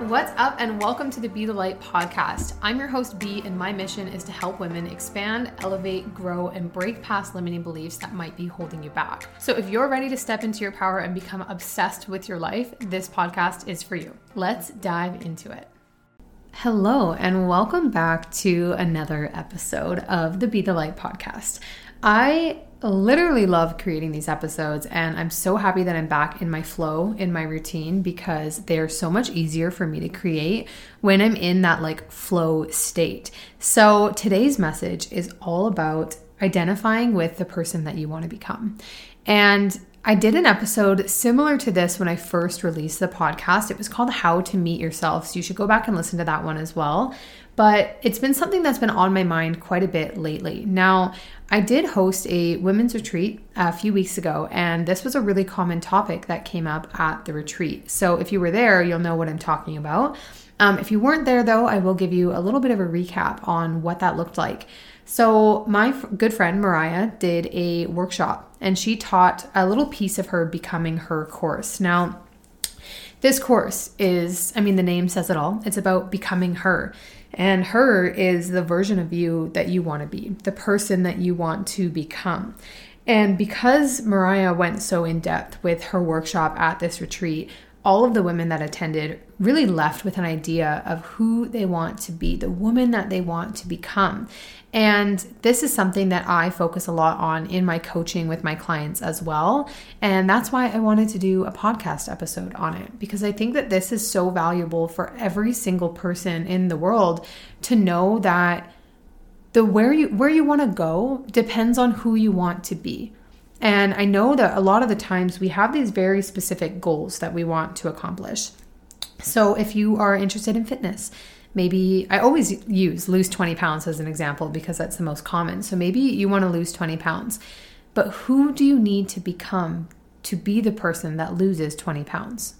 What's up, and welcome to the Be the Light podcast. I'm your host, B, and my mission is to help women expand, elevate, grow, and break past limiting beliefs that might be holding you back. So, if you're ready to step into your power and become obsessed with your life, this podcast is for you. Let's dive into it. Hello, and welcome back to another episode of the Be the Light podcast. I literally love creating these episodes, and I'm so happy that I'm back in my flow, in my routine, because they're so much easier for me to create when I'm in that like flow state. So today's message is all about identifying with the person that you want to become. And I did an episode similar to this when I first released the podcast. It was called How to Meet Yourself. So you should go back and listen to that one as well. But it's been something that's been on my mind quite a bit lately. Now, I did host a women's retreat a few weeks ago, and this was a really common topic that came up at the retreat. So if you were there, you'll know what I'm talking about. Um, if you weren't there, though, I will give you a little bit of a recap on what that looked like. So, my f- good friend Mariah did a workshop and she taught a little piece of her becoming her course. Now, this course is, I mean, the name says it all. It's about becoming her. And her is the version of you that you want to be, the person that you want to become. And because Mariah went so in depth with her workshop at this retreat, all of the women that attended really left with an idea of who they want to be, the woman that they want to become. And this is something that I focus a lot on in my coaching with my clients as well. And that's why I wanted to do a podcast episode on it because I think that this is so valuable for every single person in the world to know that the where you where you want to go depends on who you want to be. And I know that a lot of the times we have these very specific goals that we want to accomplish. So if you are interested in fitness, maybe I always use lose 20 pounds as an example because that's the most common. So maybe you want to lose 20 pounds, but who do you need to become to be the person that loses 20 pounds?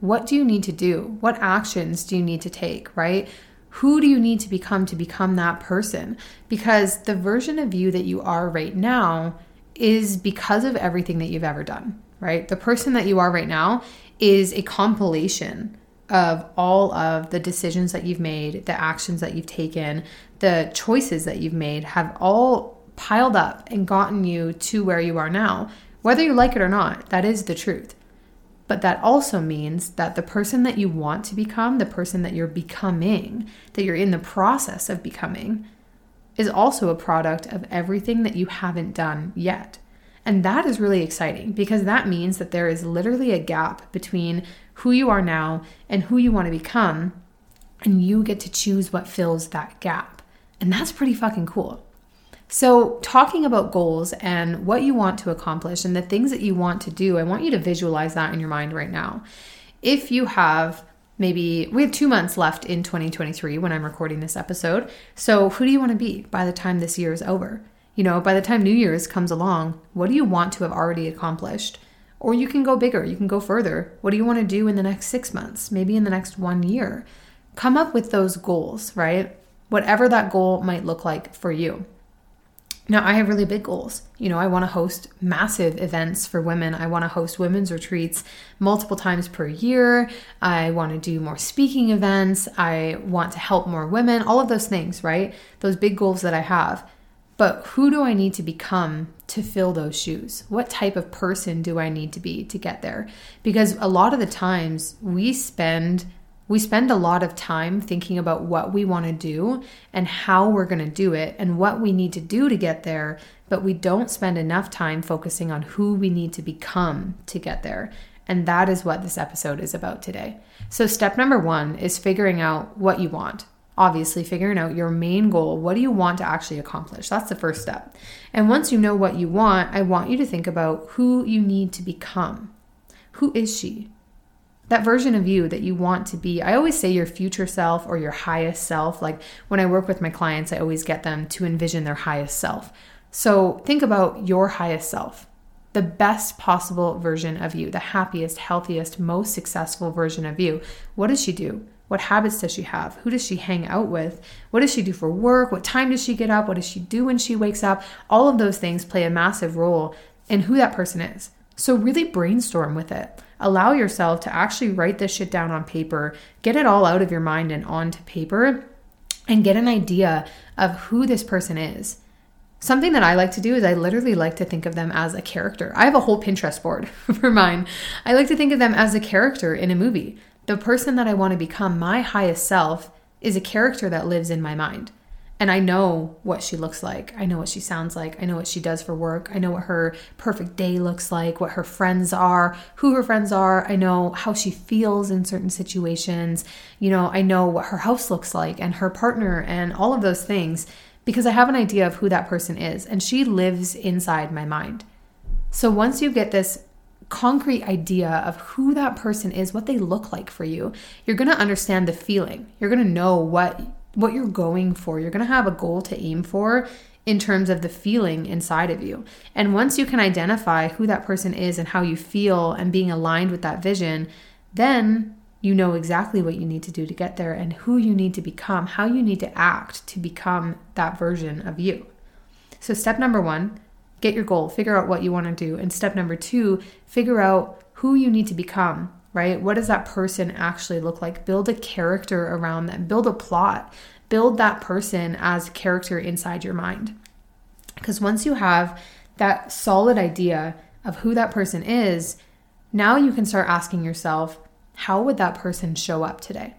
What do you need to do? What actions do you need to take, right? Who do you need to become to become that person? Because the version of you that you are right now is because of everything that you've ever done, right? The person that you are right now is a compilation of all of the decisions that you've made, the actions that you've taken, the choices that you've made have all piled up and gotten you to where you are now. Whether you like it or not, that is the truth. But that also means that the person that you want to become, the person that you're becoming, that you're in the process of becoming, is also a product of everything that you haven't done yet. And that is really exciting because that means that there is literally a gap between who you are now and who you want to become. And you get to choose what fills that gap. And that's pretty fucking cool. So, talking about goals and what you want to accomplish and the things that you want to do, I want you to visualize that in your mind right now. If you have maybe we have two months left in 2023 when I'm recording this episode. So, who do you want to be by the time this year is over? You know, by the time New Year's comes along, what do you want to have already accomplished? Or you can go bigger, you can go further. What do you want to do in the next six months, maybe in the next one year? Come up with those goals, right? Whatever that goal might look like for you. Now, I have really big goals. You know, I want to host massive events for women. I want to host women's retreats multiple times per year. I want to do more speaking events. I want to help more women, all of those things, right? Those big goals that I have. But who do I need to become to fill those shoes? What type of person do I need to be to get there? Because a lot of the times we spend we spend a lot of time thinking about what we want to do and how we're going to do it and what we need to do to get there, but we don't spend enough time focusing on who we need to become to get there. And that is what this episode is about today. So, step number one is figuring out what you want obviously figuring out your main goal. What do you want to actually accomplish? That's the first step. And once you know what you want, I want you to think about who you need to become. Who is she? That version of you that you want to be. I always say your future self or your highest self. Like when I work with my clients, I always get them to envision their highest self. So think about your highest self, the best possible version of you, the happiest, healthiest, most successful version of you. What does she do? What habits does she have? Who does she hang out with? What does she do for work? What time does she get up? What does she do when she wakes up? All of those things play a massive role in who that person is. So, really brainstorm with it. Allow yourself to actually write this shit down on paper, get it all out of your mind and onto paper, and get an idea of who this person is. Something that I like to do is I literally like to think of them as a character. I have a whole Pinterest board for mine. I like to think of them as a character in a movie. The person that I want to become, my highest self, is a character that lives in my mind. And I know what she looks like. I know what she sounds like. I know what she does for work. I know what her perfect day looks like, what her friends are, who her friends are. I know how she feels in certain situations. You know, I know what her house looks like and her partner and all of those things because I have an idea of who that person is and she lives inside my mind. So once you get this concrete idea of who that person is, what they look like for you, you're going to understand the feeling. You're going to know what what you're going for. You're going to have a goal to aim for in terms of the feeling inside of you. And once you can identify who that person is and how you feel and being aligned with that vision, then you know exactly what you need to do to get there and who you need to become, how you need to act to become that version of you. So, step number one, get your goal, figure out what you want to do. And step number two, figure out who you need to become right? What does that person actually look like? Build a character around them, build a plot, build that person as character inside your mind. Because once you have that solid idea of who that person is, now you can start asking yourself, how would that person show up today?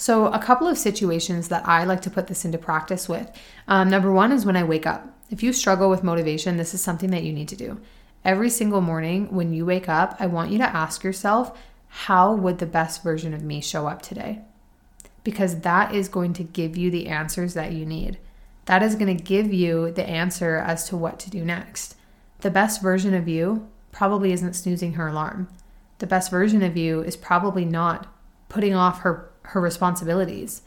So, a couple of situations that I like to put this into practice with. Um, number one is when I wake up. If you struggle with motivation, this is something that you need to do. Every single morning when you wake up, I want you to ask yourself, how would the best version of me show up today? Because that is going to give you the answers that you need. That is going to give you the answer as to what to do next. The best version of you probably isn't snoozing her alarm. The best version of you is probably not putting off her, her responsibilities.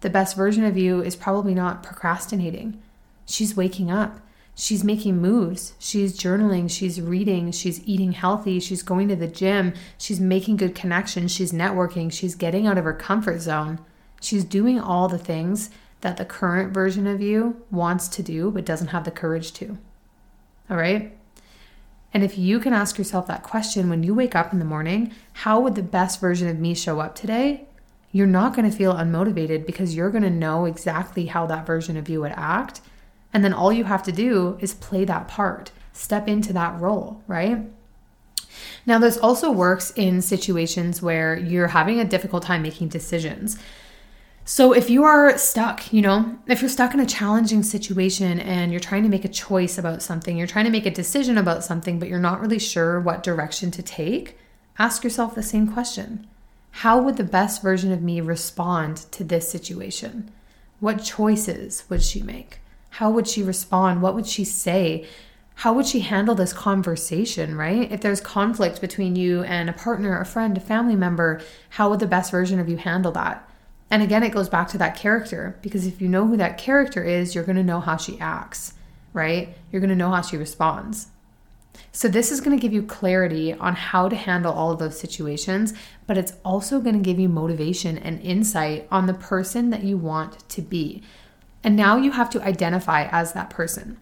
The best version of you is probably not procrastinating. She's waking up she's making moves. She's journaling, she's reading, she's eating healthy, she's going to the gym, she's making good connections, she's networking, she's getting out of her comfort zone. She's doing all the things that the current version of you wants to do but doesn't have the courage to. All right? And if you can ask yourself that question when you wake up in the morning, how would the best version of me show up today? You're not going to feel unmotivated because you're going to know exactly how that version of you would act and then all you have to do is play that part, step into that role, right? Now, this also works in situations where you're having a difficult time making decisions. So, if you are stuck, you know, if you're stuck in a challenging situation and you're trying to make a choice about something, you're trying to make a decision about something, but you're not really sure what direction to take, ask yourself the same question How would the best version of me respond to this situation? What choices would she make? How would she respond? What would she say? How would she handle this conversation, right? If there's conflict between you and a partner, a friend, a family member, how would the best version of you handle that? And again, it goes back to that character because if you know who that character is, you're going to know how she acts, right? You're going to know how she responds. So, this is going to give you clarity on how to handle all of those situations, but it's also going to give you motivation and insight on the person that you want to be. And now you have to identify as that person.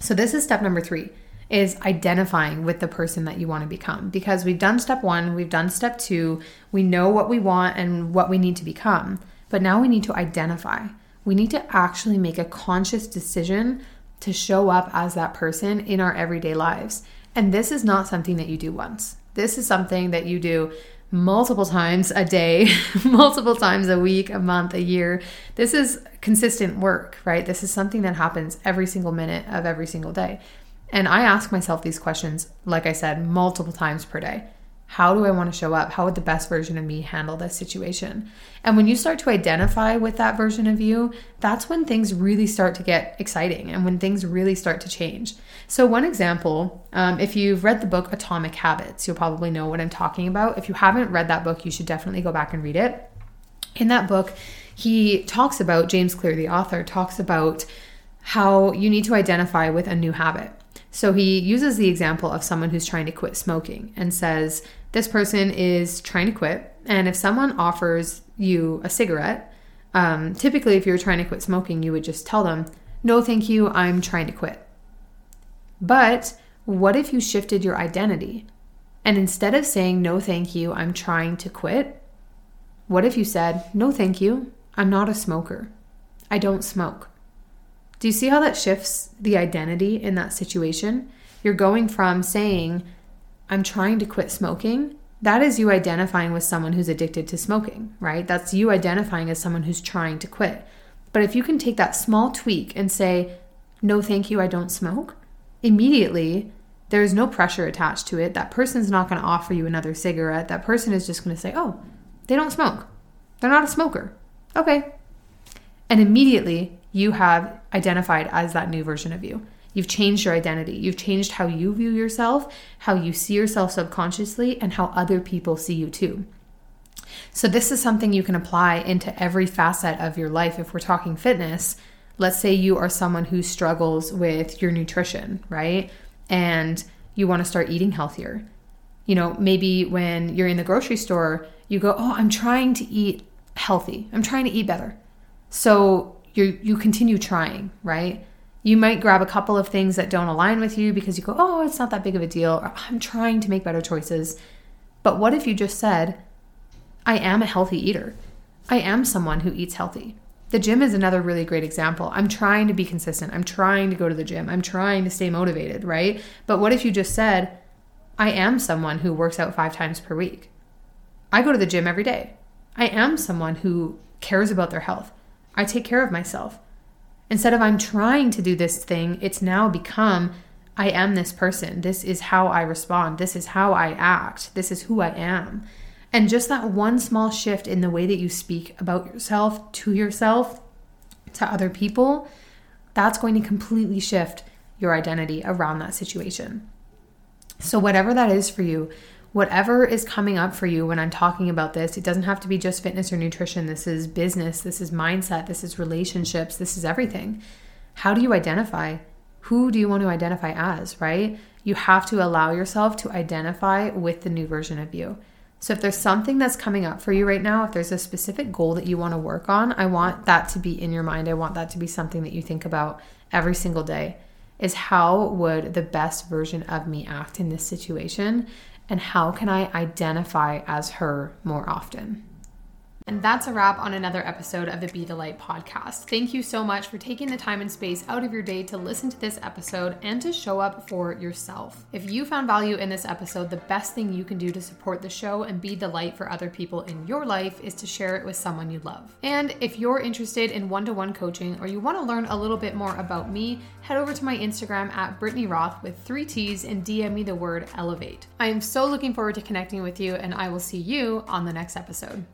So this is step number 3 is identifying with the person that you want to become because we've done step 1, we've done step 2, we know what we want and what we need to become. But now we need to identify. We need to actually make a conscious decision to show up as that person in our everyday lives. And this is not something that you do once. This is something that you do multiple times a day, multiple times a week, a month, a year. This is consistent work, right? This is something that happens every single minute of every single day. And I ask myself these questions, like I said, multiple times per day. How do I want to show up? How would the best version of me handle this situation? And when you start to identify with that version of you, that's when things really start to get exciting and when things really start to change. So, one example, um, if you've read the book Atomic Habits, you'll probably know what I'm talking about. If you haven't read that book, you should definitely go back and read it. In that book, he talks about, James Clear, the author, talks about how you need to identify with a new habit. So he uses the example of someone who's trying to quit smoking and says, This person is trying to quit. And if someone offers you a cigarette, um, typically, if you're trying to quit smoking, you would just tell them, No, thank you, I'm trying to quit. But what if you shifted your identity? And instead of saying, no, thank you, I'm trying to quit, what if you said, no, thank you, I'm not a smoker. I don't smoke. Do you see how that shifts the identity in that situation? You're going from saying, I'm trying to quit smoking. That is you identifying with someone who's addicted to smoking, right? That's you identifying as someone who's trying to quit. But if you can take that small tweak and say, no, thank you, I don't smoke, immediately there's no pressure attached to it. That person's not going to offer you another cigarette. That person is just going to say, oh, they don't smoke. They're not a smoker. Okay. And immediately you have identified as that new version of you. You've changed your identity. You've changed how you view yourself, how you see yourself subconsciously, and how other people see you too. So, this is something you can apply into every facet of your life. If we're talking fitness, let's say you are someone who struggles with your nutrition, right? And you want to start eating healthier. You know, maybe when you're in the grocery store, you go, Oh, I'm trying to eat healthy, I'm trying to eat better. So, you you continue trying, right? You might grab a couple of things that don't align with you because you go, oh, it's not that big of a deal. Or, I'm trying to make better choices. But what if you just said, I am a healthy eater? I am someone who eats healthy. The gym is another really great example. I'm trying to be consistent. I'm trying to go to the gym. I'm trying to stay motivated, right? But what if you just said, I am someone who works out five times per week? I go to the gym every day. I am someone who cares about their health. I take care of myself. Instead of I'm trying to do this thing, it's now become I am this person. This is how I respond. This is how I act. This is who I am. And just that one small shift in the way that you speak about yourself to yourself, to other people, that's going to completely shift your identity around that situation. So, whatever that is for you, whatever is coming up for you when I'm talking about this, it doesn't have to be just fitness or nutrition. This is business, this is mindset, this is relationships, this is everything. How do you identify? Who do you want to identify as, right? You have to allow yourself to identify with the new version of you. So, if there's something that's coming up for you right now, if there's a specific goal that you want to work on, I want that to be in your mind. I want that to be something that you think about every single day. Is how would the best version of me act in this situation? And how can I identify as her more often? And that's a wrap on another episode of the Be the Light podcast. Thank you so much for taking the time and space out of your day to listen to this episode and to show up for yourself. If you found value in this episode, the best thing you can do to support the show and be the light for other people in your life is to share it with someone you love. And if you're interested in one to one coaching or you want to learn a little bit more about me, head over to my Instagram at Brittany Roth with three T's and DM me the word elevate. I am so looking forward to connecting with you, and I will see you on the next episode.